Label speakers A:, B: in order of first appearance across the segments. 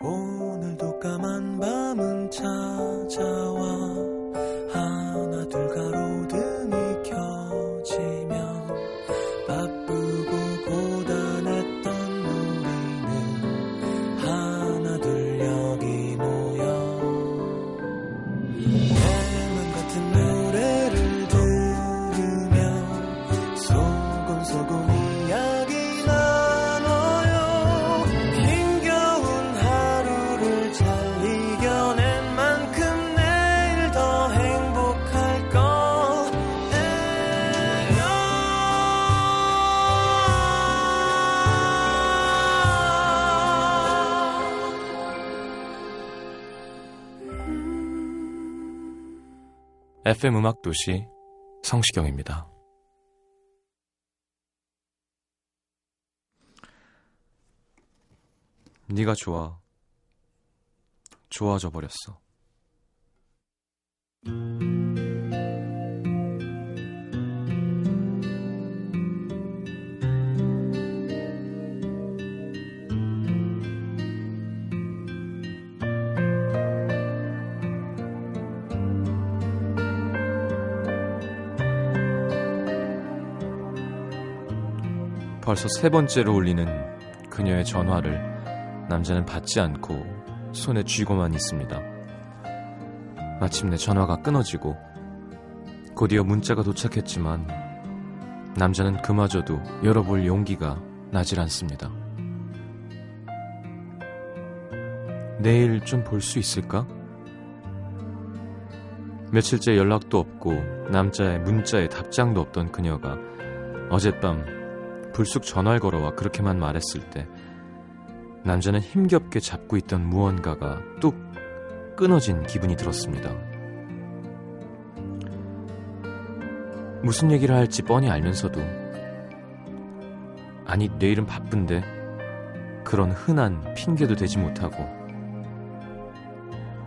A: 오늘도 까만 밤은 찾아와
B: FM 음악 도시 성시경입니다. 네가 좋아. 좋아져 버렸어. 벌써 세 번째로 울리는 그녀의 전화를 남자는 받지 않고 손에 쥐고만 있습니다. 마침내 전화가 끊어지고 곧이어 문자가 도착했지만 남자는 그마저도 열어볼 용기가 나질 않습니다. 내일 좀 볼 수 있을까? 며칠째 연락도 없고 남자의 문자에 답장도 없던 그녀가 어젯밤 불쑥 전화를 걸어와 그렇게만 말했을 때 남자는 힘겹게 잡고 있던 무언가가 뚝 끊어진 기분이 들었습니다. 무슨 얘기를 할지 뻔히 알면서도 아니 내일은 바쁜데 그런 흔한 핑계도 대지 못하고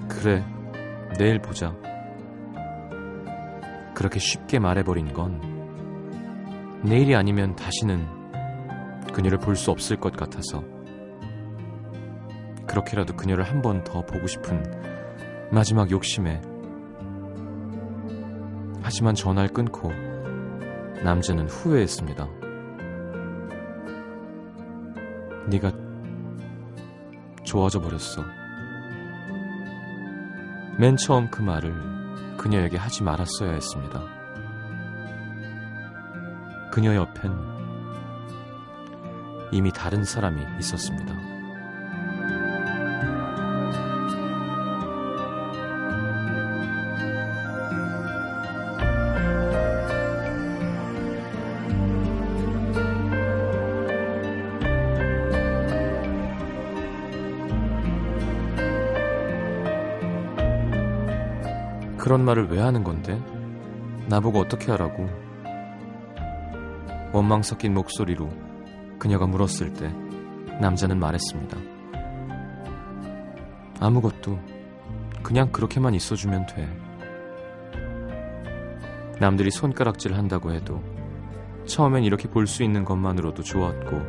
B: 그래 내일 보자 그렇게 쉽게 말해버린 건 내일이 아니면 다시는 그녀를 볼 수 없을 것 같아서 그렇게라도 그녀를 한 번 더 보고 싶은 마지막 욕심에 하지만 전화를 끊고 남자는 후회했습니다. 네가 좋아져 버렸어. 맨 처음 그 말을 그녀에게 하지 말았어야 했습니다. 그녀 옆엔 이미 다른 사람이 있었습니다. 그런 말을 왜 하는 건데? 나보고 어떻게 하라고? 원망 섞인 목소리로 그녀가 물었을 때 남자는 말했습니다. 아무것도 그냥 그렇게만 있어주면 돼. 남들이 손가락질 한다고 해도 처음엔 이렇게 볼 수 있는 것만으로도 좋았고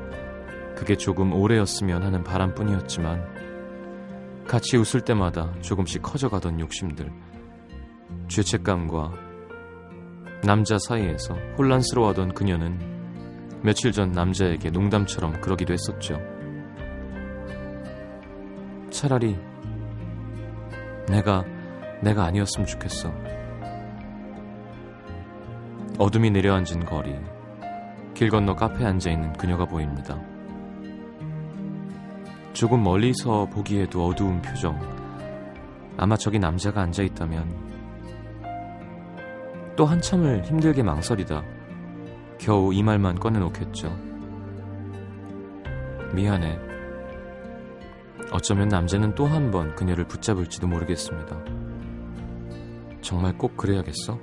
B: 그게 조금 오래였으면 하는 바람뿐이었지만 같이 웃을 때마다 조금씩 커져가던 욕심들 죄책감과 남자 사이에서 혼란스러워하던 그녀는 며칠 전 남자에게 농담처럼 그러기도 했었죠. 차라리 내가 내가 아니었으면 좋겠어. 어둠이 내려앉은 거리, 길 건너 카페에 앉아 있는 그녀가 보입니다. 조금 멀리서 보기에도 어두운 표정. 아마 저기 남자가 앉아 있다면 또 한참을 힘들게 망설이다 겨우 이 말만 꺼내놓겠죠. 미안해. 어쩌면 남자는 또 한 번 그녀를 붙잡을지도 모르겠습니다. 정말 꼭 그래야겠어?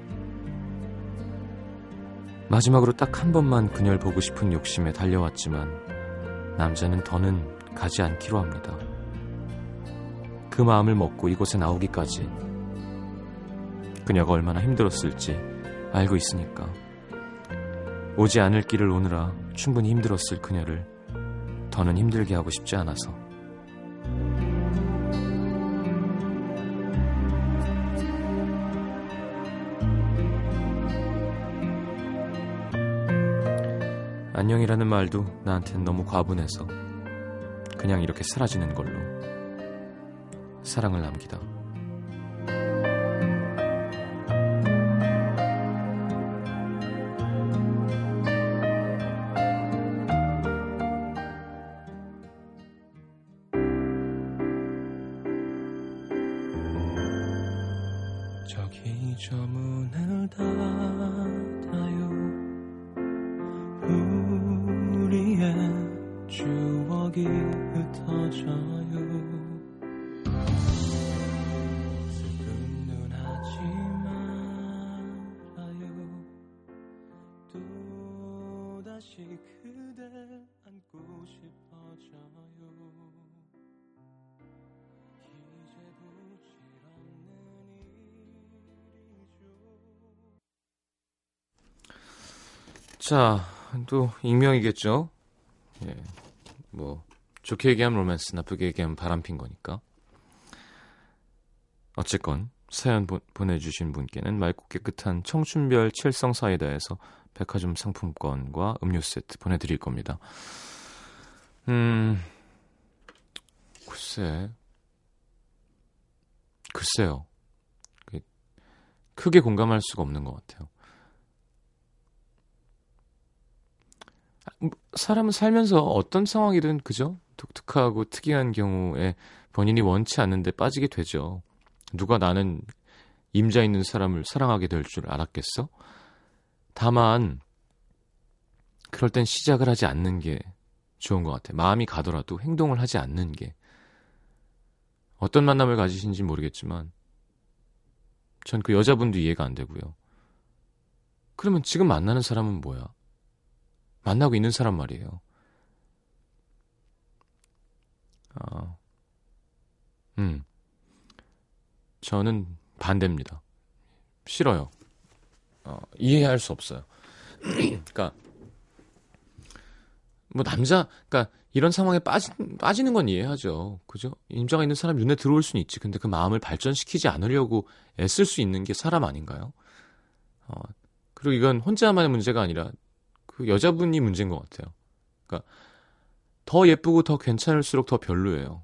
B: 마지막으로 딱 한 번만 그녀를 보고 싶은 욕심에 달려왔지만 남자는 더는 가지 않기로 합니다. 그 마음을 먹고 이곳에 나오기까지 그녀가 얼마나 힘들었을지 알고 있으니까. 오지 않을 길을 오느라 충분히 힘들었을 그녀를 더는 힘들게 하고 싶지 않아서. 안녕이라는 말도 나한텐 너무 과분해서 그냥 이렇게 사라지는 걸로 사랑을 남기다. 자, 또 익명이겠죠. 예, 뭐 좋게 얘기하면 로맨스, 나쁘게 얘기하면 바람핀 거니까. 어쨌건 사연 보, 보내주신 분께는 맑고 깨끗한 청춘별 칠성 사이다에서 백화점 상품권과 음료 세트 보내드릴 겁니다. 음, 글쎄, 글쎄요. 그, 크게 공감할 수가 없는 것 같아요. 사람은 살면서 어떤 상황이든 그죠? 독특하고 특이한 경우에 본인이 원치 않는데 빠지게 되죠. 누가 나는 임자 있는 사람을 사랑하게 될 줄 알았겠어? 다만 그럴 땐 시작을 하지 않는 게 좋은 것 같아. 마음이 가더라도 행동을 하지 않는 게 어떤 만남을 가지신지 모르겠지만 전 그 여자분도 이해가 안 되고요. 그러면 지금 만나는 사람은 뭐야? 만나고 있는 사람 말이에요. 아, 음, 저는 반대입니다. 싫어요. 어, 이해할 수 없어요. 그러니까 뭐 남자, 그러니까 이런 상황에 빠지, 빠지는 건 이해하죠. 그죠? 임자가 있는 사람 눈에 들어올 수는 있지. 근데 그 마음을 발전시키지 않으려고 애쓸 수 있는 게 사람 아닌가요? 어, 그리고 이건 혼자만의 문제가 아니라 그 여자분이 문제인 것 같아요. 그러니까 더 예쁘고 더 괜찮을수록 더 별로예요.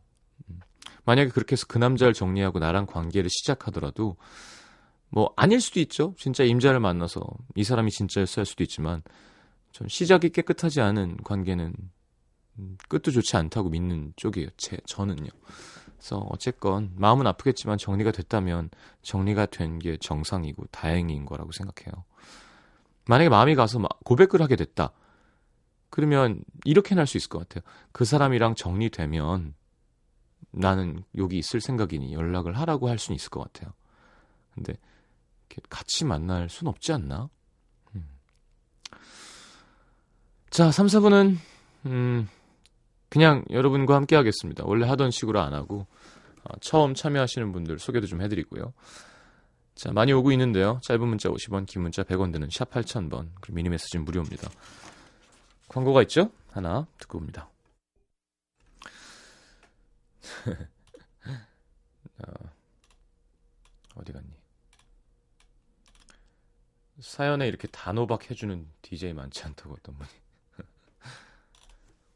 B: 음. 만약에 그렇게 해서 그 남자를 정리하고 나랑 관계를 시작하더라도 뭐 아닐 수도 있죠. 진짜 임자를 만나서 이 사람이 진짜였어야 할 수도 있지만 좀 시작이 깨끗하지 않은 관계는 음, 끝도 좋지 않다고 믿는 쪽이에요. 제 저는요. 그래서 어쨌건 마음은 아프겠지만 정리가 됐다면 정리가 된 게 정상이고 다행인 거라고 생각해요. 만약에 마음이 가서 고백을 하게 됐다. 그러면 이렇게 날 수 있을 것 같아요. 그 사람이랑 정리되면 나는 여기 있을 생각이니 연락을 하라고 할 수는 있을 것 같아요. 근데 같이 만날 순 없지 않나? 음. 자, 3, 4분은 음, 그냥 여러분과 함께 하겠습니다. 원래 하던 식으로 안 하고 어, 처음 참여하시는 분들 소개도 좀 해드리고요. 자, 많이 오고 있는데요. 짧은 문자 50원, 긴 문자 100원 드는 샵 8000번. 그리고 미니 메시지는 무료입니다. 광고가 있죠? 하나 듣고 옵니다. 어, 어디 갔니? 사연에 이렇게 단호박 해주는 DJ 많지 않다고 어떤 분이.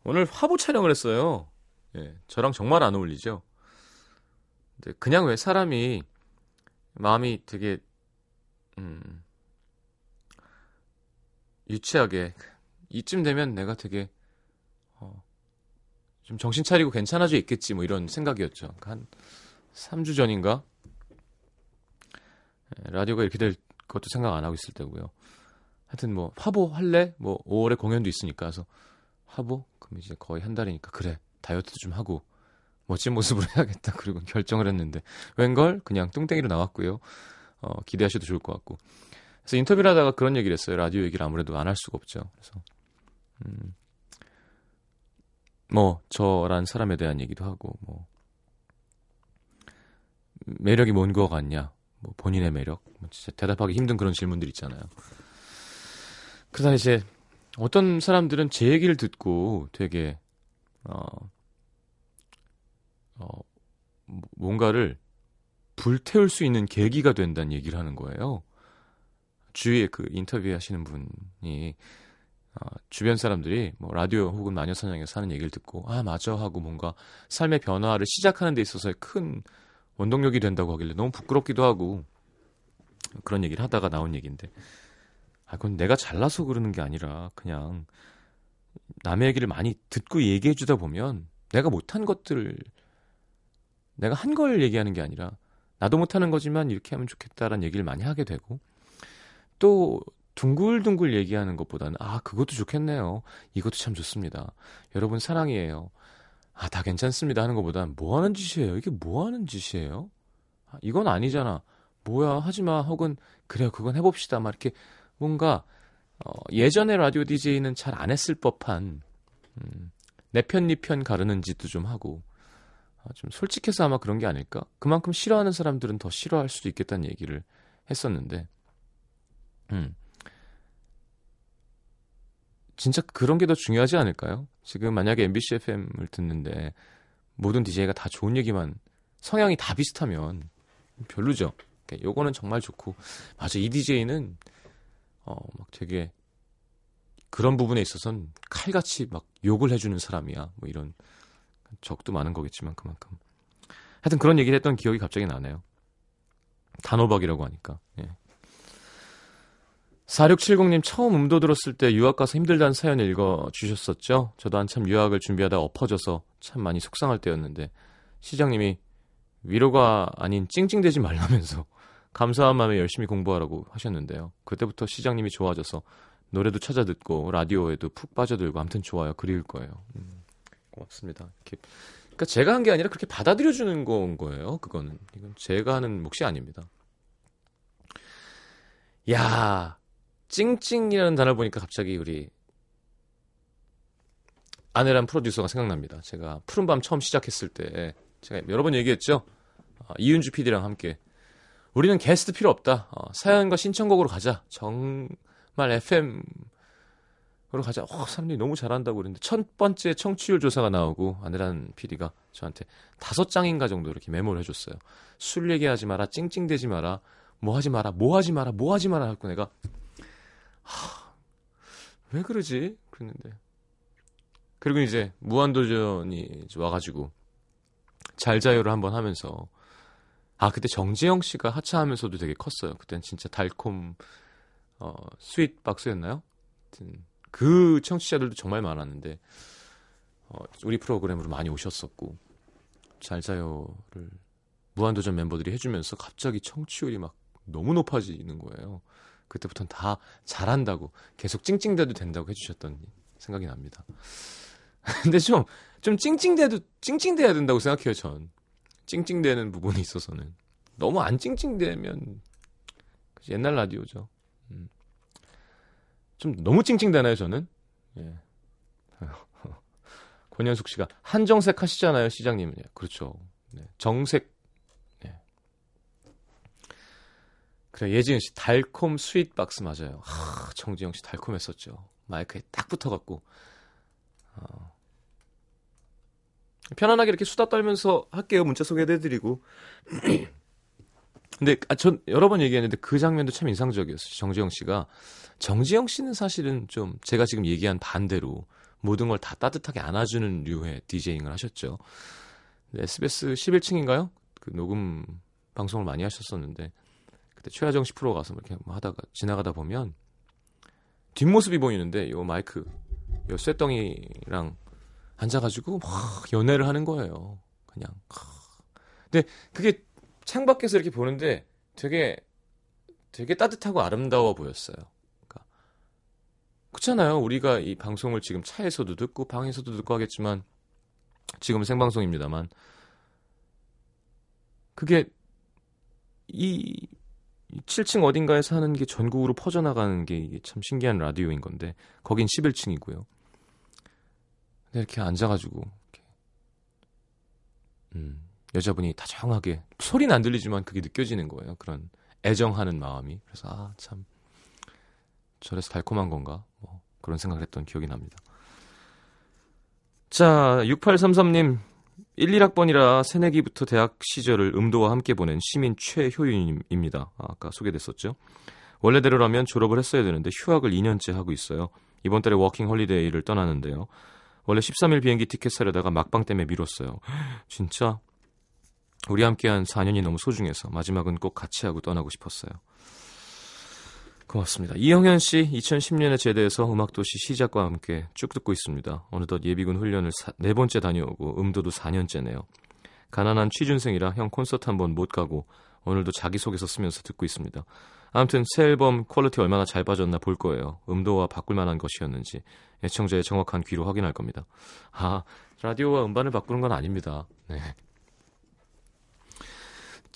B: 오늘 화보 촬영을 했어요. 예, 저랑 정말 안 어울리죠? 근데 그냥 왜 사람이 마음이 되게 음 유치하게 이쯤 되면 내가 되게 어, 좀 정신 차리고 괜찮아져 있겠지 뭐 이런 생각이었죠. 그러니까 한 3주 전인가 예, 라디오가 이렇게 될 것도 생각 안 하고 있을 때고요. 하여튼 뭐 화보 할래? 뭐 5월에 공연도 있으니까 그래서 화보 그럼 이제 거의 한 달이니까 그래 다이어트도 좀 하고 멋진 모습으로 해야겠다. 그리고 결정을 했는데 웬걸 그냥 뚱땡이로 나왔고요. 어, 기대하셔도 좋을 것 같고. 그래서 인터뷰를 하다가 그런 얘기를 했어요. 라디오 얘기를 아무래도 안 할 수가 없죠. 그래서 음, 뭐 저란 사람에 대한 얘기도 하고 뭐 매력이 뭔 거 같냐? 뭐 본인의 매력? 뭐 진짜 대답하기 힘든 그런 질문들 있잖아요. 그다음 이제 어떤 사람들은 제 얘기를 듣고 되게 어, 어 뭔가를 불태울 수 있는 계기가 된다는 얘기를 하는 거예요. 주위에 그 인터뷰 하시는 분이 어, 주변 사람들이 뭐 라디오 혹은 마녀사냥에서 하는 얘기를 듣고 아 맞아 하고 뭔가 삶의 변화를 시작하는 데 있어서의 큰 원동력이 된다고 하길래 너무 부끄럽기도 하고 그런 얘기를 하다가 나온 얘기인데 아 그건 내가 잘나서 그러는 게 아니라 그냥 남의 얘기를 많이 듣고 얘기해 주다 보면 내가 못한 것들을 내가 한 걸 얘기하는 게 아니라 나도 못하는 거지만 이렇게 하면 좋겠다라는 얘기를 많이 하게 되고 또 둥글둥글 얘기하는 것보다는 아 그것도 좋겠네요. 이것도 참 좋습니다. 여러분 사랑이에요. 아 다 괜찮습니다 하는 것보다는 뭐 하는 짓이에요? 이게 뭐 하는 짓이에요? 아, 이건 아니잖아. 뭐야 하지마. 혹은 그래요 그건 해봅시다. 막 이렇게 뭔가 어, 예전에 라디오 DJ는 잘 안 했을 법한 음, 내편 니편 가르는 짓도 좀 하고 아, 좀 솔직해서 아마 그런 게 아닐까 그만큼 싫어하는 사람들은 더 싫어할 수도 있겠다는 얘기를 했었는데 음. 진짜 그런 게 더 중요하지 않을까요? 지금 만약에 MBC FM을 듣는데 모든 DJ가 다 좋은 얘기만 성향이 다 비슷하면 별로죠. 그러니까 요거는 정말 좋고 맞아 이 DJ는 어막 되게 그런 부분에 있어서는 칼같이 막 욕을 해주는 사람이야. 뭐 이런 적도 많은 거겠지만 그만큼 하여튼 그런 얘기를 했던 기억이 갑자기 나네요. 단호박이라고 하니까. 예. 4670님 처음 음도 들었을 때 유학 가서 힘들다는 사연 읽어 주셨었죠? 저도 한참 유학을 준비하다 엎어져서 참 많이 속상할 때였는데 시장님이 위로가 아닌 찡찡대지 말라면서 감사한 마음에 열심히 공부하라고 하셨는데요. 그때부터 시장님이 좋아져서 노래도 찾아 듣고 라디오에도 푹 빠져들고 아무튼 좋아요. 그리울 거예요. 음, 고맙습니다. 이렇게 그러니까 제가 한 게 아니라 그렇게 받아들여 주는 건 거예요. 그거는 이건 제가 하는 몫이 아닙니다. 야, 찡찡이라는 단어를 보니까 갑자기 우리 아내란 프로듀서가 생각납니다. 제가 푸른밤 처음 시작했을 때 제가 여러 번 얘기했죠. 어, 이윤주 PD랑 함께 우리는 게스트 필요 없다. 어, 사연과 신청곡으로 가자. 정말 FM 으로 가자. 어, 사람들이 너무 잘한다고 그랬는데 첫 번째 청취율 조사가 나오고 아내란 PD가 저한테 다섯 장인가 정도 이렇게 메모를 해줬어요. 술 얘기하지 마라, 찡찡대지 마라, 뭐 하지 마라, 뭐 하지 마라, 뭐 하지 마라 하고 내가 하, 왜 그러지? 그랬는데. 그리고 이제 무한도전이 와가지고 잘 자요를 한번 하면서 아 그때 정지영 씨가 하차하면서도 되게 컸어요. 그땐 진짜 달콤 어 Sweet Box였나요? 그 청취자들도 정말 많았는데 어, 우리 프로그램으로 많이 오셨었고 잘 자요를 무한도전 멤버들이 해주면서 갑자기 청취율이 막 너무 높아지는 거예요. 그때부터는 다 잘한다고 계속 찡찡대도 된다고 해주셨던 생각이 납니다. 근데 좀, 좀 찡찡대도, 찡찡대야 된다고 생각해요, 전. 찡찡대는 부분이 있어서는. 너무 안 찡찡대면, 옛날 라디오죠. 음. 좀 너무 찡찡대나요, 저는? 예. 권현숙 씨가 한 정색 하시잖아요, 시장님은. 예, 그렇죠. 네. 정색 그래 예지은 씨 달콤 Sweet Box 맞아요. 하, 정지영 씨 달콤했었죠. 마이크에 딱 붙어갖고 어. 편안하게 이렇게 수다 떨면서 할게요. 문자 소개해드리고. 근데 아, 전 여러 번 얘기했는데 그 장면도 참 인상적이었어요. 정지영 씨가 정지영 씨는 사실은 좀 제가 지금 얘기한 반대로 모든 걸 다 따뜻하게 안아주는 류의 디제잉을 하셨죠. SBS 11층인가요? 그 녹음 방송을 많이 하셨었는데 그때 최하정 씨 프로 가서 이렇게 뭐 하다가 지나가다 보면 뒷모습이 보이는데 요 마이크 요 쇠덩이랑 앉아가지고 막 연애를 하는 거예요. 그냥. 근데 그게 창밖에서 이렇게 보는데 되게 되게 따뜻하고 아름다워 보였어요. 그러니까 그렇잖아요. 우리가 이 방송을 지금 차에서도 듣고 방에서도 듣고 하겠지만 지금 생방송입니다만 그게 이 7층 어딘가에 사는 게 전국으로 퍼져나가는 게 참 신기한 라디오인 건데 거긴 11층이고요. 근데 이렇게 앉아가지고 이렇게 음, 여자분이 다정하게 소리는 안 들리지만 그게 느껴지는 거예요. 그런 애정하는 마음이. 그래서 아 참 저래서 달콤한 건가 뭐 그런 생각을 했던 기억이 납니다. 자 6833님 1, 1학번이라 새내기부터 대학 시절을 음도와 함께 보낸 시민 최효윤입니다. 아, 아까 소개됐었죠. 원래대로라면 졸업을 했어야 되는데 휴학을 2년째 하고 있어요. 이번 달에 워킹 홀리데이를 떠나는데요. 원래 13일 비행기 티켓 사려다가 막방 때문에 미뤘어요. 진짜 우리 함께한 4년이 너무 소중해서 마지막은 꼭 같이 하고 떠나고 싶었어요. 고맙습니다. 이영현 씨 2010년에 제대해서 음악도시 시작과 함께 쭉 듣고 있습니다. 어느덧 예비군 훈련을 사, 네 번째 다녀오고 음도도 4년째네요. 가난한 취준생이라 형 콘서트 한 번 못 가고 오늘도 자기소개서 쓰면서 듣고 있습니다. 아무튼 새 앨범 quality 얼마나 잘 빠졌나 볼 거예요. 음도와 바꿀 만한 것이었는지 애청자의 정확한 귀로 확인할 겁니다. 아, 라디오와 음반을 바꾸는 건 아닙니다. 네.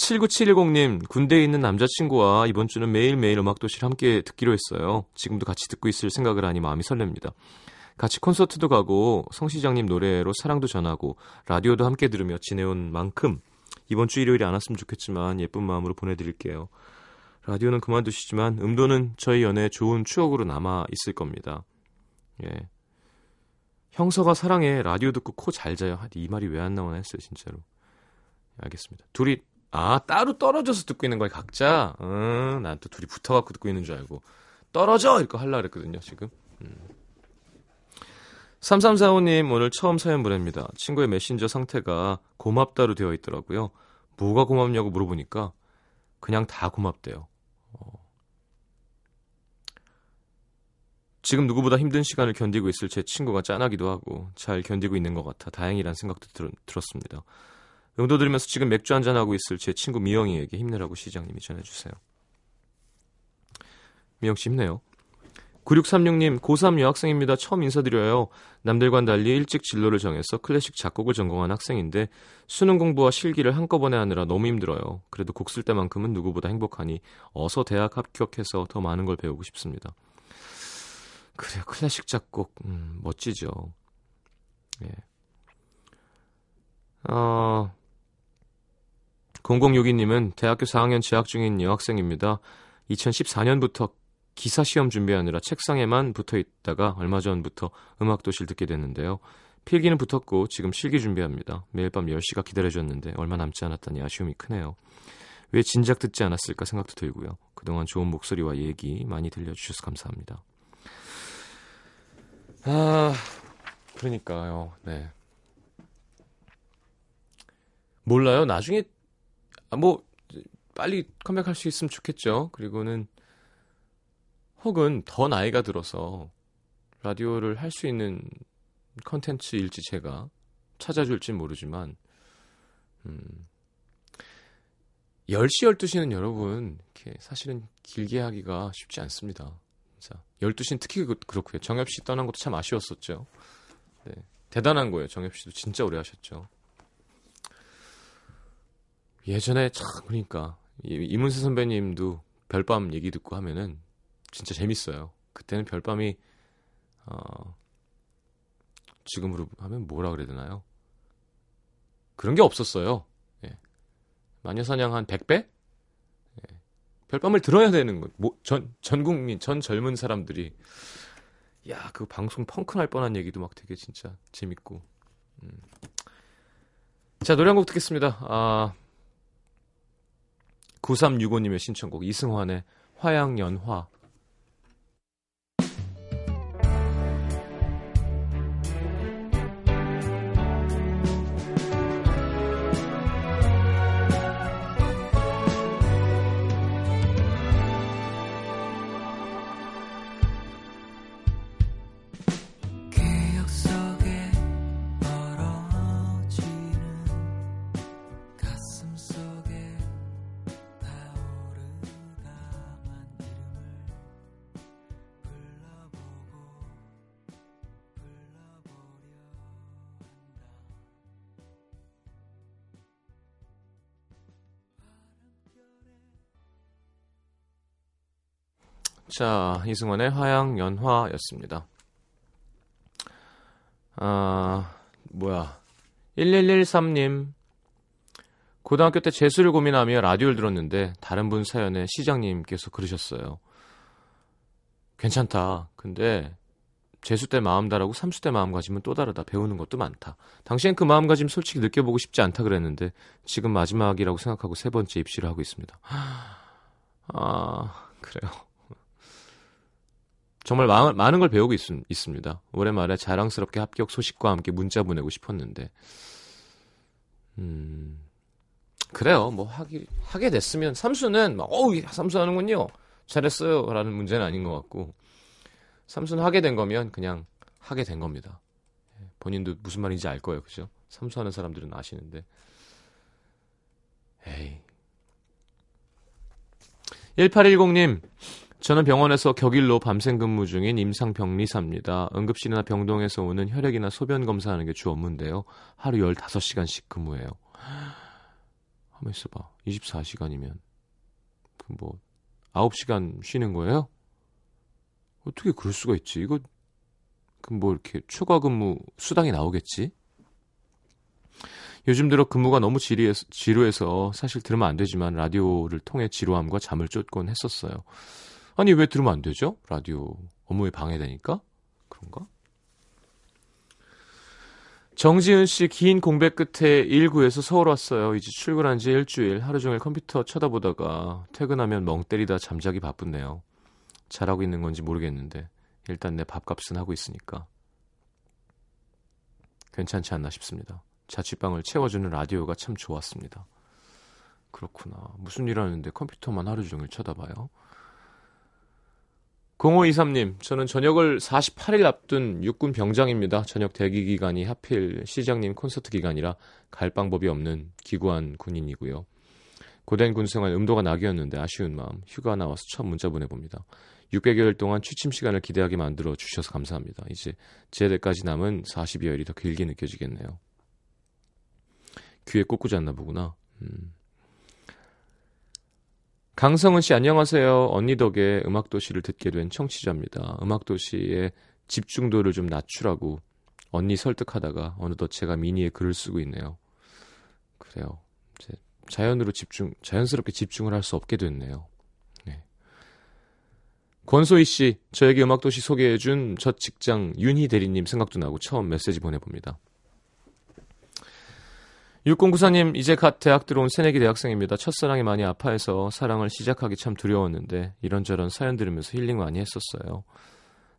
B: 79710님, 군대에 있는 남자친구와 이번 주는 매일매일 음악도시를 함께 듣기로 했어요. 지금도 같이 듣고 있을 생각을 하니 마음이 설렙니다. 같이 콘서트도 가고 성 시장님 노래로 사랑도 전하고 라디오도 함께 들으며 지내온 만큼 이번 주 일요일이 안 왔으면 좋겠지만 예쁜 마음으로 보내드릴게요. 라디오는 그만두시지만 음도는 저희 연애의 좋은 추억으로 남아 있을 겁니다. 예. 형서가 사랑해 라디오 듣고 코 잘 자요. 이 말이 왜 안 나오나 했어요 진짜로. 알겠습니다. 둘이 아, 따로 떨어져서 듣고 있는 거야, 각자? 음, 난 또 둘이 붙어갖고 듣고 있는 줄 알고. 떨어져! 이거 하려고 그랬거든요, 지금. 음. 3345님, 오늘 처음 사연 보냅니다. 친구의 메신저 상태가 고맙다로 되어 있더라고요. 뭐가 고맙냐고 물어보니까 그냥 다 고맙대요. 어. 지금 누구보다 힘든 시간을 견디고 있을 제 친구가 짠하기도 하고 잘 견디고 있는 것 같아 다행이란 생각도 들, 들었습니다. 응도 들으면서 지금 맥주 한잔 하고 있을 제 친구 미영이에게 힘내라고 시장님이 전해주세요. 미영 씨 힘내요. 9636님, 고3 여학생입니다. 처음 인사드려요. 남들과는 달리 일찍 진로를 정해서 클래식 작곡을 전공한 학생인데 수능 공부와 실기를 한꺼번에 하느라 너무 힘들어요. 그래도 곡 쓸 때만큼은 누구보다 행복하니 어서 대학 합격해서 더 많은 걸 배우고 싶습니다. 그래요. 클래식 작곡, 음, 멋지죠. 예. 어, 0062님은 대학교 4학년 재학 중인 여학생입니다. 2014년부터 기사 시험 준비하느라 책상에만 붙어 있다가 얼마 전부터 음악도시를 듣게 됐는데요. 필기는 붙었고 지금 실기 준비합니다. 매일 밤 10시가 기다려졌는데 얼마 남지 않았다니 아쉬움이 크네요. 왜 진작 듣지 않았을까 생각도 들고요. 그동안 좋은 목소리와 얘기 많이 들려주셔서 감사합니다. 아, 그러니까요. 네. 몰라요. 나중에 아, 뭐 빨리 컴백할 수 있으면 좋겠죠. 그리고는 혹은 더 나이가 들어서 라디오를 할 수 있는 컨텐츠일지 제가 찾아줄지 모르지만 음 10시 12시는 여러분 이렇게 사실은 길게 하기가 쉽지 않습니다. 자, 12시는 특히 그, 그렇고요. 정엽 씨 떠난 것도 참 아쉬웠었죠. 네. 대단한 거예요. 정엽 씨도 진짜 오래 하셨죠. 예전에 참 그러니까 이문세 선배님도 별밤 얘기 듣고 하면은 진짜 재밌어요. 그때는 별밤이 어 지금으로 하면 뭐라 그래야 되나요? 그런 게 없었어요. 예. 마녀사냥 한 100배? 예. 별밤을 들어야 되는 거. 뭐, 전, 전 국민, 전 젊은 사람들이 야, 그 방송 펑크 날 뻔한 얘기도 막 되게 진짜 재밌고. 음. 자, 노래 한 곡 듣겠습니다. 아, 9365님의 신청곡 이승환의 화양연화 자, 이승원의 화양연화였습니다. 아, 뭐야. 1113님. 고등학교 때 재수를 고민하며 라디오를 들었는데 다른 분 사연에 시장님께서 그러셨어요. 괜찮다. 근데 재수 때 마음다르고 삼수 때 마음가짐은 또 다르다. 배우는 것도 많다. 당시엔 그 마음가짐 솔직히 느껴보고 싶지 않다 그랬는데 지금 마지막이라고 생각하고 세 번째 입시를 하고 있습니다. 아, 그래요. 정말 마, 많은 걸 배우고 있, 있습니다. 올해 말에 자랑스럽게 합격 소식과 함께 문자 보내고 싶었는데, 음, 그래요. 뭐 하기 하게 됐으면 삼수는 막 어우 삼수 하는군요. 잘했어요 라는 문제는 아닌 것 같고 삼수는 하게 된 거면 그냥 하게 된 겁니다. 예, 본인도 무슨 말인지 알 거예요, 그죠? 삼수하는 사람들은 아시는데. 에이. 1810님, 저는 병원에서 격일로 밤샘 근무 중인 임상병리사입니다. 응급실이나 병동에서 오는 혈액이나 소변 검사하는 게 주 업무인데요. 하루 15시간씩 근무해요. 한번 있어봐. 24시간이면. 그 뭐, 9시간 쉬는 거예요? 어떻게 그럴 수가 있지? 이거, 그 뭐 이렇게 추가 근무 수당이 나오겠지? 요즘 들어 근무가 너무 지루해서, 지루해서 사실 들으면 안 되지만 라디오를 통해 지루함과 잠을 쫓곤 했었어요. 아니 왜 들으면 안 되죠? 라디오 업무에 방해되니까 그런가? 정지은 씨 긴 공백 끝에 일구에서 서울 왔어요. 이제 출근한 지 일주일 하루 종일 컴퓨터 쳐다보다가 퇴근하면 멍 때리다 잠자기 바쁘네요. 잘하고 있는 건지 모르겠는데 일단 내 밥값은 하고 있으니까 괜찮지 않나 싶습니다. 자취방을 채워주는 라디오가 참 좋았습니다. 그렇구나. 무슨 일 하는데 컴퓨터만 하루 종일 쳐다봐요? 0523님, 저는 전역을 48일 앞둔 육군 병장입니다. 전역 대기 기간이 하필 시장님 콘서트 기간이라 갈 방법이 없는 기구한 군인이고요. 고된 군생활 음도가 낙이었는데 아쉬운 마음 휴가 나와서 처음 문자 보내봅니다. 6개월 동안 취침 시간을 기대하게 만들어 주셔서 감사합니다. 이제 제대까지 남은 40여일이 더 길게 느껴지겠네요. 귀에 꽂고 잤나 보구나. 음. 강성은 씨 안녕하세요. 언니 덕에 음악도시를 듣게 된 청취자입니다. 음악도시의 집중도를 좀 낮추라고 언니 설득하다가 어느덧 제가 미니에 글을 쓰고 있네요. 그래요. 이제 자연으로 집중, 자연스럽게 집중을 할 수 없게 됐네요. 네. 권소희 씨, 저에게 음악도시 소개해준 첫 직장 윤희 대리님 생각도 나고 처음 메시지 보내봅니다. 6094님, 이제 갓 대학 들어온 새내기 대학생입니다. 첫사랑이 많이 아파해서 사랑을 시작하기 참 두려웠는데 이런저런 사연 들으면서 힐링 많이 했었어요.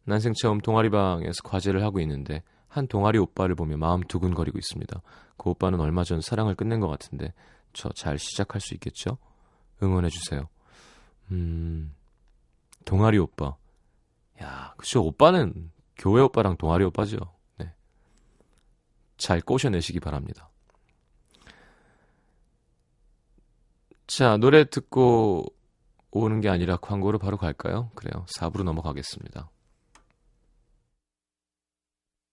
B: 난생 처음 동아리방에서 과제를 하고 있는데 한 동아리 오빠를 보며 마음 두근거리고 있습니다. 그 오빠는 얼마 전 사랑을 끝낸 것 같은데 저 잘 시작할 수 있겠죠? 응원해주세요. 음, 동아리 오빠. 야, 그쵸. 오빠는 교회 오빠랑 동아리 오빠죠. 네. 잘 꼬셔내시기 바랍니다. 자, 노래 듣고 오는 게 아니라 광고로 바로 갈까요? 그래요. 4부로 넘어가겠습니다.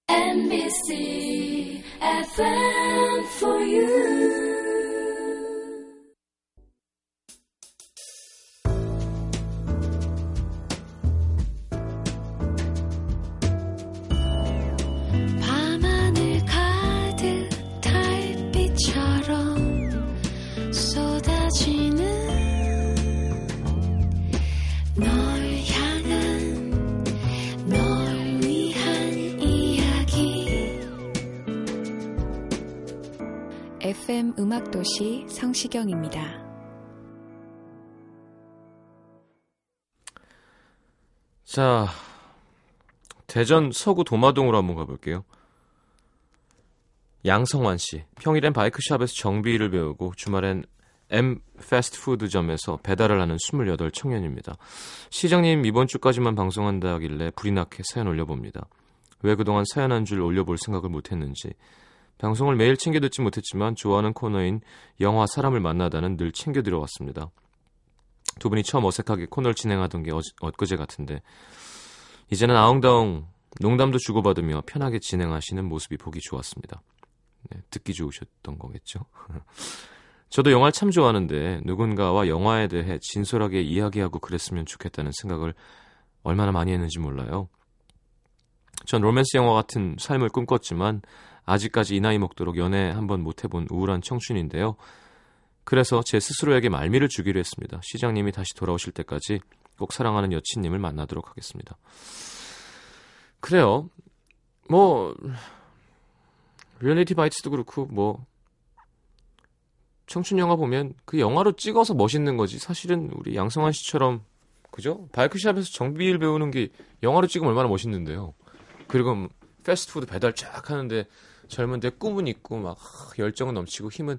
B: MBC FM for you.
C: FM 음악도시 성시경입니다.
B: 자, 대전 서구 도마동으로 한번 가볼게요. 양성환 씨, 평일엔 바이크샵에서 정비를 배우고 주말엔 M 패스트푸드점에서 배달을 하는 28 청년입니다. 시장님 이번 주까지만 방송한다길래 불이 나게 사연 올려봅니다. 왜 그동안 사연 한 줄 올려볼 생각을 못했는지 방송을 매일 챙겨 듣지 못했지만 좋아하는 코너인 영화 사람을 만나다는 늘 챙겨 들어왔습니다. 두 분이 처음 어색하게 코너를 진행하던 게 어, 엊그제 같은데 이제는 아웅다웅 농담도 주고받으며 편하게 진행하시는 모습이 보기 좋았습니다. 네, 듣기 좋으셨던 거겠죠. 저도 영화를 참 좋아하는데 누군가와 영화에 대해 진솔하게 이야기하고 그랬으면 좋겠다는 생각을 얼마나 많이 했는지 몰라요. 전 로맨스 영화 같은 삶을 꿈꿨지만 아직까지 이 나이 먹도록 연애 한번 못 해본 우울한 청춘인데요. 그래서 제 스스로에게 말미를 주기로 했습니다. 시장님이 다시 돌아오실 때까지 꼭 사랑하는 여친님을 만나도록 하겠습니다. 그래요. 뭐 Reality Bites도 그렇고 뭐 청춘 영화 보면 그 영화로 찍어서 멋있는 거지. 사실은 우리 양성환 씨처럼 그죠? 바이크샵에서 정비일 배우는 게 영화로 찍으면 얼마나 멋있는데요. 그리고 패스트푸드 배달 쫙 하는데 젊은데 꿈은 있고 막 열정은 넘치고 힘은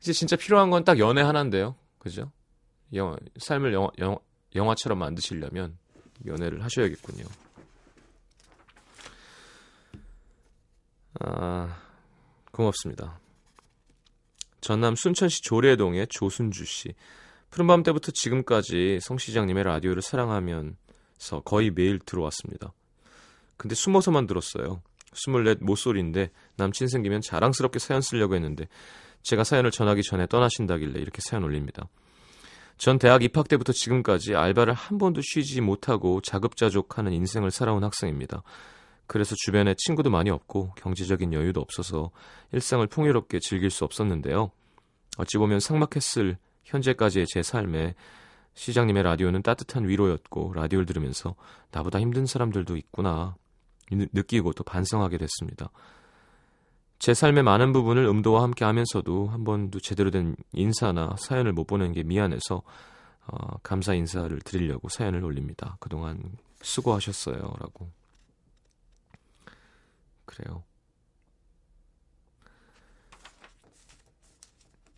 B: 이제 진짜 필요한 건 딱 연애 하나인데요. 그죠? 영화, 삶을 영화, 영화, 영화처럼 만드시려면 연애를 하셔야겠군요. 아, 고맙습니다. 전남 순천시 조례동의 조순주 씨. 푸른밤 때부터 지금까지 성 시장님의 라디오를 사랑하면서 거의 매일 들어왔습니다. 근데 숨어서만 들었어요. 24 모쏠인데 남친 생기면 자랑스럽게 사연 쓰려고 했는데 제가 사연을 전하기 전에 떠나신다길래 이렇게 사연 올립니다. 전 대학 입학 때부터 지금까지 알바를 한 번도 쉬지 못하고 자급자족하는 인생을 살아온 학생입니다. 그래서 주변에 친구도 많이 없고 경제적인 여유도 없어서 일상을 풍요롭게 즐길 수 없었는데요. 어찌 보면 삭막했을 현재까지의 제 삶에 시장님의 라디오는 따뜻한 위로였고 라디오를 들으면서 나보다 힘든 사람들도 있구나 느끼고 또 반성하게 됐습니다. 제 삶의 많은 부분을 음도와 함께 하면서도 한 번도 제대로 된 인사나 사연을 못 보낸 게 미안해서 어, 감사 인사를 드리려고 사연을 올립니다. 그동안 수고하셨어요. 라고. 그래요.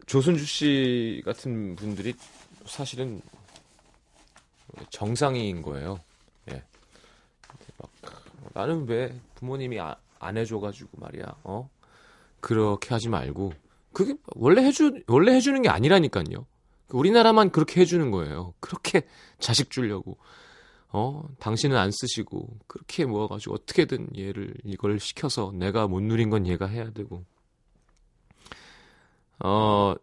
B: 조순주 씨 같은 분들이 사실은 정상인 거예요. 나는 왜 부모님이 아, 안 해줘가지고 말이야. 어? 그렇게 하지 말고 그게 원래 해주 원래 해주는 게 아니라니까요. 우리나라만 그렇게 해주는 거예요. 그렇게 자식 주려고. 어, 당신은 안 쓰시고 그렇게 모아가지고 어떻게든 얘를 이걸 시켜서 내가 못 누린 건 얘가 해야 되고. 어,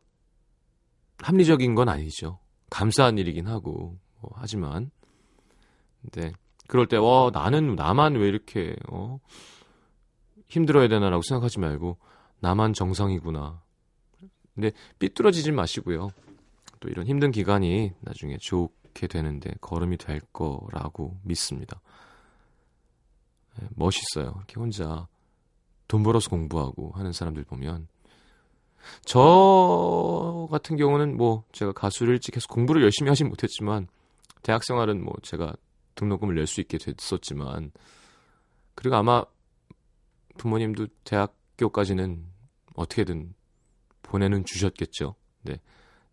B: 합리적인 건 아니죠. 감사한 일이긴 하고 뭐, 하지만, 근데 그럴 때, 와 나는 나만 왜 이렇게 어, 힘들어야 되나라고 생각하지 말고 나만 정상이구나. 근데 삐뚤어지지 마시고요. 또 이런 힘든 기간이 나중에 좋게 되는데 걸음이 될 거라고 믿습니다. 네, 멋있어요. 이렇게 혼자 돈 벌어서 공부하고 하는 사람들 보면 저 같은 경우는 뭐 제가 가수를 일찍 해서 공부를 열심히 하진 못했지만 대학 생활은 뭐 제가 등록금을 낼 수 있게 됐었지만 그리고 아마 부모님도 대학교까지는 어떻게든 보내는 주셨겠죠. 네.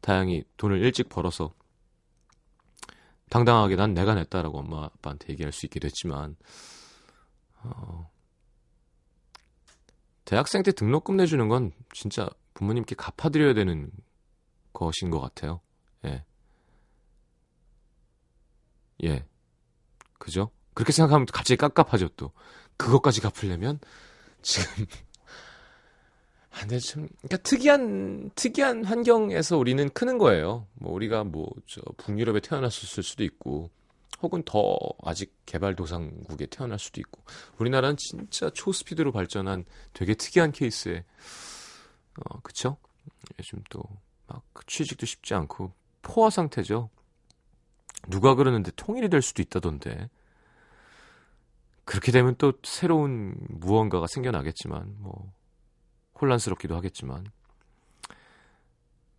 B: 다행히 돈을 일찍 벌어서 당당하게 난 내가 냈다라고 엄마 아빠한테 얘기할 수 있게 됐지만 어, 대학생 때 등록금 내주는 건 진짜 부모님께 갚아드려야 되는 것인 것 같아요. 예. 예. 그죠? 그렇게 생각하면 갑자기 깝깝하죠, 또. 그것까지 갚으려면 지금 아, 근데 참, 그러니까 특이한, 특이한 환경에서 우리는 크는 거예요. 뭐, 우리가 뭐, 저, 북유럽에 태어났을 수도 있고, 혹은 더 아직 개발도상국에 태어날 수도 있고, 우리나라는 진짜 초스피드로 발전한 되게 특이한 케이스에, 어, 그쵸? 요즘 또, 막, 취직도 쉽지 않고, 포화 상태죠. 누가 그러는데 통일이 될 수도 있다던데. 그렇게 되면 또 새로운 무언가가 생겨나겠지만, 뭐, 혼란스럽기도 하겠지만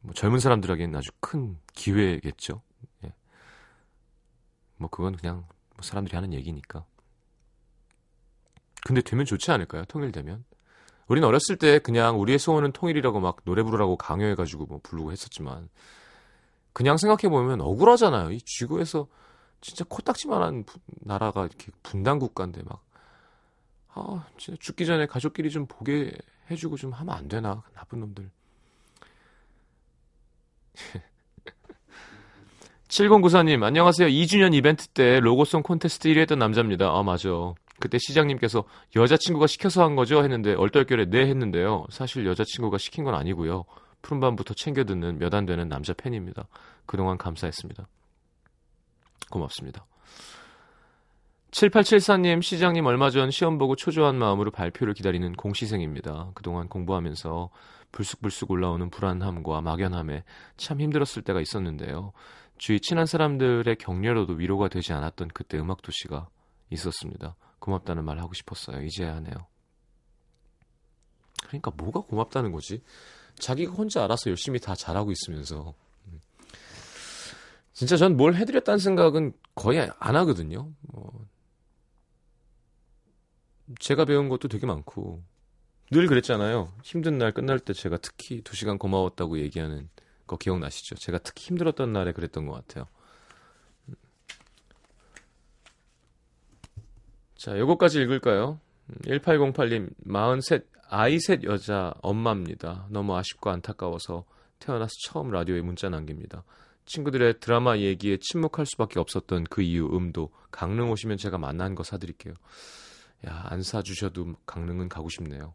B: 뭐 젊은 사람들에게는 아주 큰 기회겠죠. 예. 뭐 그건 그냥 뭐 사람들이 하는 얘기니까. 근데 되면 좋지 않을까요? 통일되면. 우리는 어렸을 때 그냥 우리의 소원은 통일이라고 막 노래 부르라고 강요해가지고 뭐 부르고 했었지만 그냥 생각해보면 억울하잖아요. 이 지구에서 진짜 코딱지만한 나라가 이렇게 분단 국가인데 막, 아, 진짜 죽기 전에 가족끼리 좀 보게 해주고 좀 하면 안 되나? 나쁜 놈들. 7094님 안녕하세요. 2주년 이벤트 때 로고송 콘테스트 1위 했던 남자입니다. 아 맞아. 그때 시장님께서 여자친구가 시켜서 한 거죠? 했는데 얼떨결에 네 했는데요. 사실 여자친구가 시킨 건 아니고요 푸른밤부터 챙겨 듣는 몇 안 되는 남자 팬입니다 그동안 감사했습니다 고맙습니다 7874님, 시장님 얼마 전 시험 보고 초조한 마음으로 발표를 기다리는 공시생입니다. 그동안 공부하면서 불쑥불쑥 올라오는 불안함과 막연함에 참 힘들었을 때가 있었는데요. 주위 친한 사람들의 격려로도 위로가 되지 않았던 그때 음악도시가 있었습니다. 고맙다는 말 하고 싶었어요. 이제야 하네요. 그러니까 뭐가 고맙다는 거지? 자기가 혼자 알아서 열심히 다 잘하고 있으면서 진짜 전 뭘 해드렸다는 생각은 거의 안 하거든요. 뭐 제가 배운 것도 되게 많고 늘 그랬잖아요. 힘든 날 끝날 때 제가 특히 두 시간 고마웠다고 얘기하는 거 기억나시죠? 제가 특히 힘들었던 날에 그랬던 것 같아요. 자, 요거까지 읽을까요? 1808님, 43, 아이 셋 여자 엄마입니다. 너무 아쉽고 안타까워서 태어나서 처음 라디오에 문자 남깁니다. 친구들의 드라마 얘기에 침묵할 수밖에 없었던 그 이유 음도 강릉 오시면 제가 만난 거 사드릴게요. 야, 안 사주셔도 강릉은 가고 싶네요.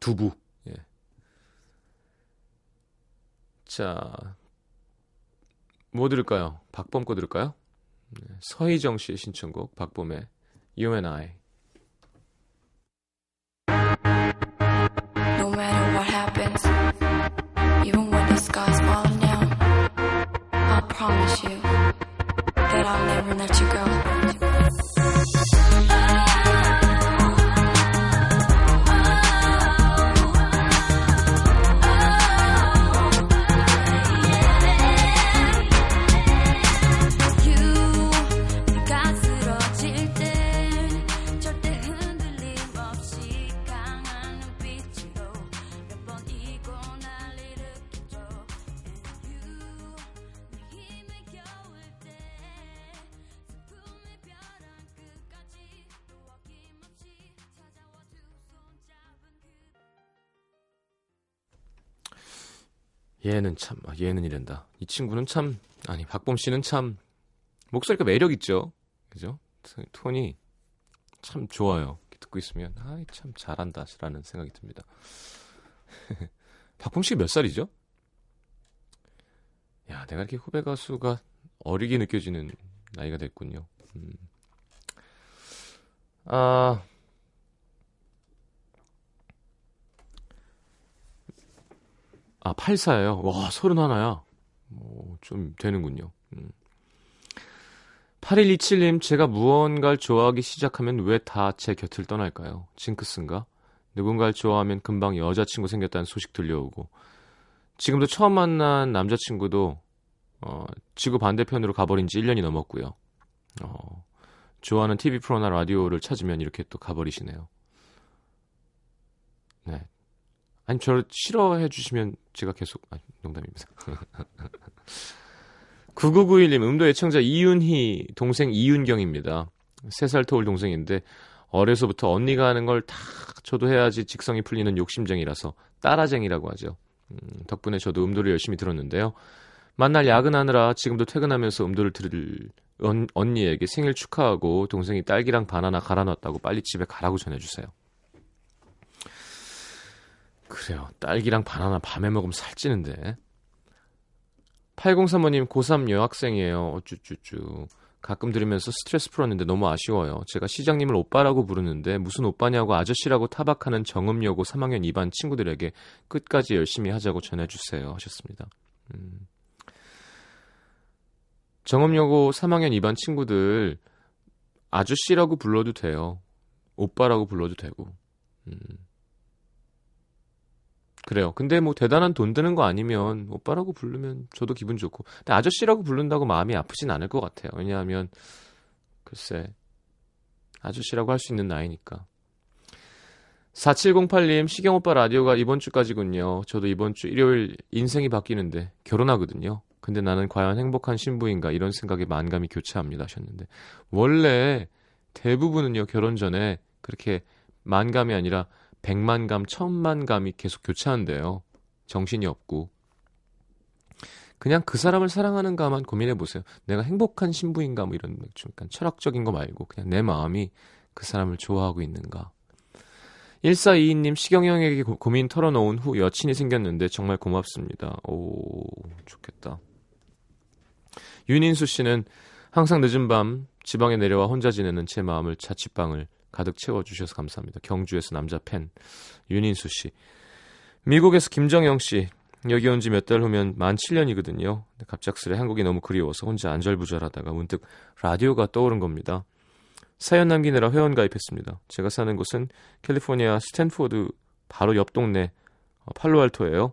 B: 두부. 예. 자, 뭐 들을까요? 박범 거 들을까요? 네, 서희정 씨의 신청곡 박범의 You and I.
C: promise you that I'll never let you go.
B: 얘는 참, 아, 얘는 이랜다. 이 친구는 참, 아니, 박범 씨는 참, 목소리가 매력 있죠? 그죠? 톤- 톤이 참 좋아요. 듣고 있으면, 아이, 참 잘한다, 라는 생각이 듭니다. 박범 씨가 몇 살이죠? 야, 내가 이렇게 후배 가수가 어리게 느껴지는 나이가 됐군요. 음. 아, 아, 84예요. 와, 31야. 뭐, 좀 되는군요. 음. 8127님, 제가 무언가를 좋아하기 시작하면 왜 다 제 곁을 떠날까요? 징크스인가? 누군가를 좋아하면 금방 여자친구 생겼다는 소식 들려오고, 지금도 처음 만난 남자친구도, 어, 지구 반대편으로 가버린 지 1년이 넘었고요. 어, 좋아하는 TV 프로나 라디오를 찾으면 이렇게 또 가버리시네요. 네. 아니, 저를 싫어해 주시면 제가 계속, 아, 농담입니다. 9991님, 음도 애청자 이윤희, 동생 이윤경입니다. 3살 터울 동생인데, 어려서부터 언니가 하는 걸 다 저도 해야지 직성이 풀리는 욕심쟁이라서 따라쟁이라고 하죠. 음, 덕분에 저도 음도를 열심히 들었는데요. 만날 야근하느라 지금도 퇴근하면서 음도를 들을 언, 언니에게 생일 축하하고 동생이 딸기랑 바나나 갈아놨다고 빨리 집에 가라고 전해주세요. 그래요. 딸기랑 바나나 밤에 먹으면 살찌는데. 8035님 고3 여학생이에요. 어쭈쭈쭈. 가끔 들으면서 스트레스 풀었는데 너무 아쉬워요. 제가 시장님을 오빠라고 부르는데 무슨 오빠냐고 아저씨라고 타박하는 정음여고 3학년 2반 친구들에게 끝까지 열심히 하자고 전해주세요. 하셨습니다. 음. 정음여고 3학년 2반 친구들 아저씨라고 불러도 돼요. 오빠라고 불러도 되고. 음. 그래요. 근데 뭐 대단한 돈 드는 거 아니면 오빠라고 부르면 저도 기분 좋고. 근데 아저씨라고 부른다고 마음이 아프진 않을 것 같아요. 왜냐하면 글쎄 아저씨라고 할 수 있는 나이니까. 4708님 시경 오빠 라디오가 이번 주까지군요. 저도 이번 주 일요일 인생이 바뀌는데 결혼하거든요. 근데 나는 과연 행복한 신부인가 이런 생각에 만감이 교차합니다 하셨는데 원래 대부분은요 결혼 전에 그렇게 만감이 아니라 백만 감, 천만 감이 계속 교차한대요. 정신이 없고. 그냥 그 사람을 사랑하는가만 고민해 보세요. 내가 행복한 신부인가 뭐 이런 좀 약간 철학적인 거 말고 그냥 내 마음이 그 사람을 좋아하고 있는가. 1422님 시경영에게 고, 고민 털어놓은 후 여친이 생겼는데 정말 고맙습니다. 오 좋겠다. 윤인수 씨는 항상 늦은 밤 지방에 내려와 혼자 지내는 제 마음을 자취방을 가득 채워주셔서 감사합니다. 경주에서 남자 팬 윤인수 씨. 미국에서 김정영 씨. 여기 온 지 몇 달 후면 만 7년이거든요. 갑작스레 한국이 너무 그리워서 혼자 안절부절하다가 문득 라디오가 떠오른 겁니다. 사연 남기느라 회원 가입했습니다. 제가 사는 곳은 캘리포니아 스탠포드 바로 옆 동네 어, 팔로알토예요.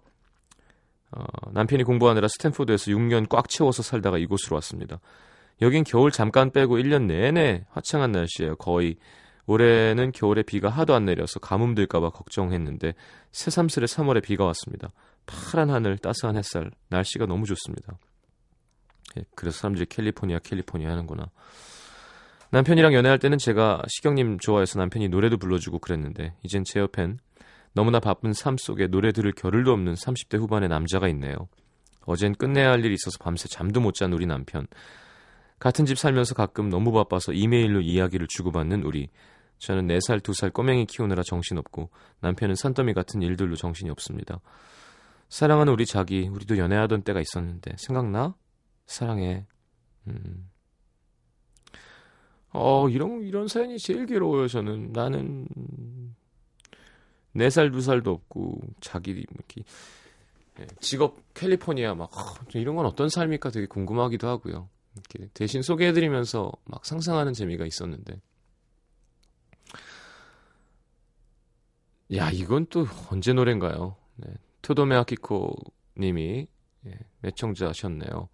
B: 어, 남편이 공부하느라 스탠포드에서 6년 꽉 채워서 살다가 이곳으로 왔습니다. 여긴 겨울 잠깐 빼고 1년 내내 화창한 날씨예요. 거의 올해는 겨울에 비가 하도 안 내려서 가뭄 들까봐 걱정했는데 새삼스레 3월에 비가 왔습니다. 파란 하늘, 따스한 햇살, 날씨가 너무 좋습니다. 예, 그래서 사람들이 캘리포니아, 캘리포니아 하는구나. 남편이랑 연애할 때는 제가 시경님 좋아해서 남편이 노래도 불러주고 그랬는데 이젠 제 옆엔 너무나 바쁜 삶 속에 노래 들을 겨를도 없는 30대 후반의 남자가 있네요. 어젠 끝내야 할 일이 있어서 밤새 잠도 못 잔 우리 남편. 같은 집 살면서 가끔 너무 바빠서 이메일로 이야기를 주고받는 우리. 저는 4살, 2살 꼬맹이 키우느라 정신없고 남편은 산더미 같은 일들로 정신이 없습니다. 사랑하는 우리 자기, 우리도 연애하던 때가 있었는데 생각나? 사랑해. 음. 어, 이런 이런 사연이 제일 괴로워요, 저는. 나는 4살, 2살도 없고 자기 이렇게 예, 직업 캘리포니아 막 어, 이런 건 어떤 삶일까 되게 궁금하기도 하고요. 이렇게 대신 소개해드리면서 막 상상하는 재미가 있었는데. 야, 이건 또 언제 노래인가요? 네. 토도메 아키코 님이 예, 애청자셨네요.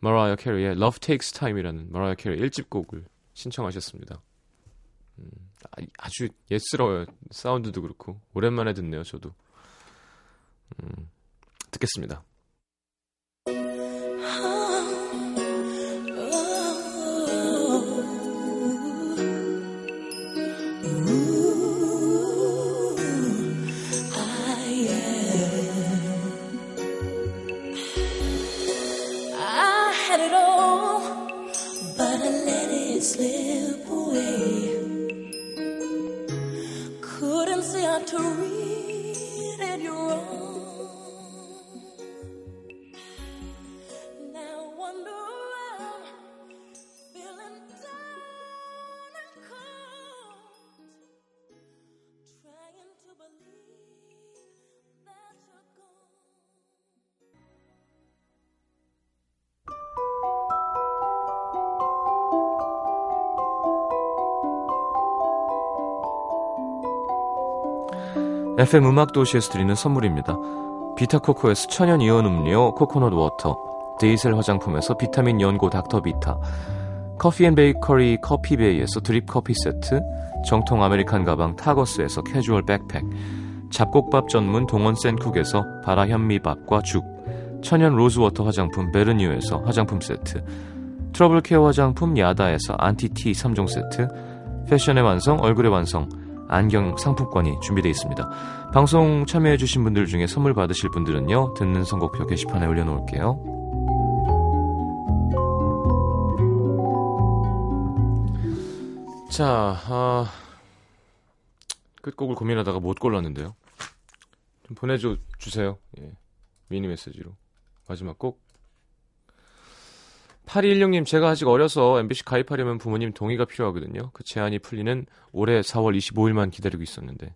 B: 마라이어 캐리의 Love Takes Time이라는 마라이어 캐리 1집 곡을 신청하셨습니다. 음, 아주 옛스러워요. 사운드도 그렇고 오랜만에 듣네요. 저도 음, 듣겠습니다.
D: It all, but I let it slip away.
B: FM 음악 도시에서 드리는 선물입니다. Vita Coco에서 천연 이온 음료 coconut water, 데이셀 화장품에서 비타민 연고 닥터비타, 커피앤베이커리 커피베이에서 드립 커피 세트, 정통 American 가방 Targus에서 캐주얼 백팩, 잡곡밥 전문 동원 센쿡에서 바라 현미밥과 죽, 천연 rose water 화장품 베르뉴에서 화장품 세트, trouble care 화장품 야다에서 안티티 3종 세트, 패션의 완성, 얼굴의 완성, 안경 상품권이 준비되어 있습니다. 방송 참여해주신 분들 중에 선물 받으실 분들은요, 듣는 선곡표 게시판에 올려놓을게요. 자, 아, 끝곡을 고민하다가 못 골랐는데요. 좀 보내줘 주세요. 예, 미니 메시지로 마지막 곡. 8216님, 제가 아직 어려서 MBC 가입하려면 부모님 동의가 필요하거든요. 그 제한이 풀리는 올해 4월 25일만 기다리고 있었는데.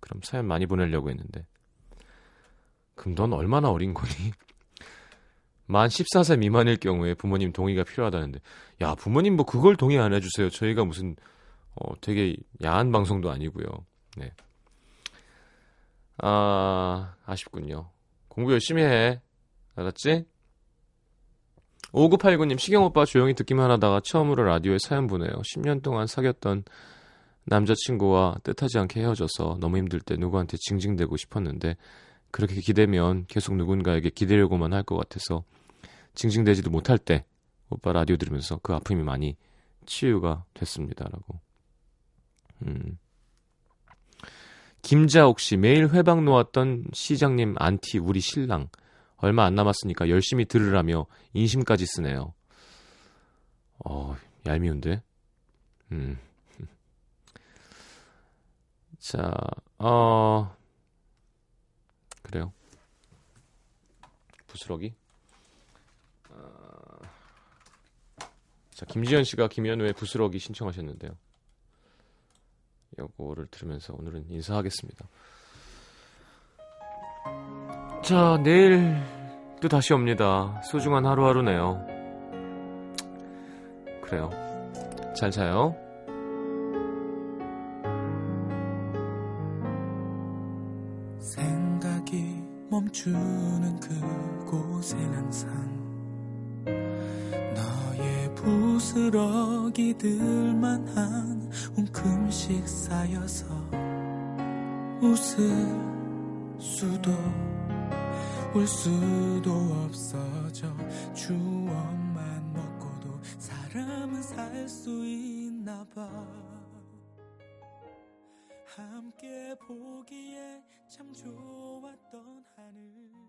B: 그럼 사연 많이 보내려고 했는데. 그럼 넌 얼마나 어린 거니? 만 14세 미만일 경우에 부모님 동의가 필요하다는데. 야, 부모님 뭐 그걸 동의 안 해주세요. 저희가 무슨, 어, 되게 야한 방송도 아니고요. 네. 아, 아쉽군요. 공부 열심히 해. 알았지? 5989님, 시경오빠 조용히 듣기만 하다가 처음으로 라디오에 사연 보내요. 10년 동안 사귀었던 남자친구와 뜻하지 않게 헤어져서 너무 힘들 때 누구한테 징징대고 싶었는데 그렇게 기대면 계속 누군가에게 기대려고만 할 것 같아서 징징대지도 못할 때 오빠 라디오 들으면서 그 아픔이 많이 치유가 됐습니다라고. 음. 김자옥 씨 매일 회방 놓았던 시장님 안티 우리 신랑 얼마 안 남았으니까 열심히 들으라며 인심까지 쓰네요. 어, 얄미운데? 음. 자, 어, 그래요. 부스러기. 어, 자, 김지현 씨가 김현우의 부스러기 신청하셨는데요. 요거를 들으면서 오늘은 인사하겠습니다. 자, 내일 또 다시 옵니다. 소중한 하루하루네요. 그래요. 잘 자요.
A: 생각이 멈추는 울 수도 없어져. 추억만 먹고도 사람은 살 수 있나 봐. 함께 보기에 참 좋았던 하늘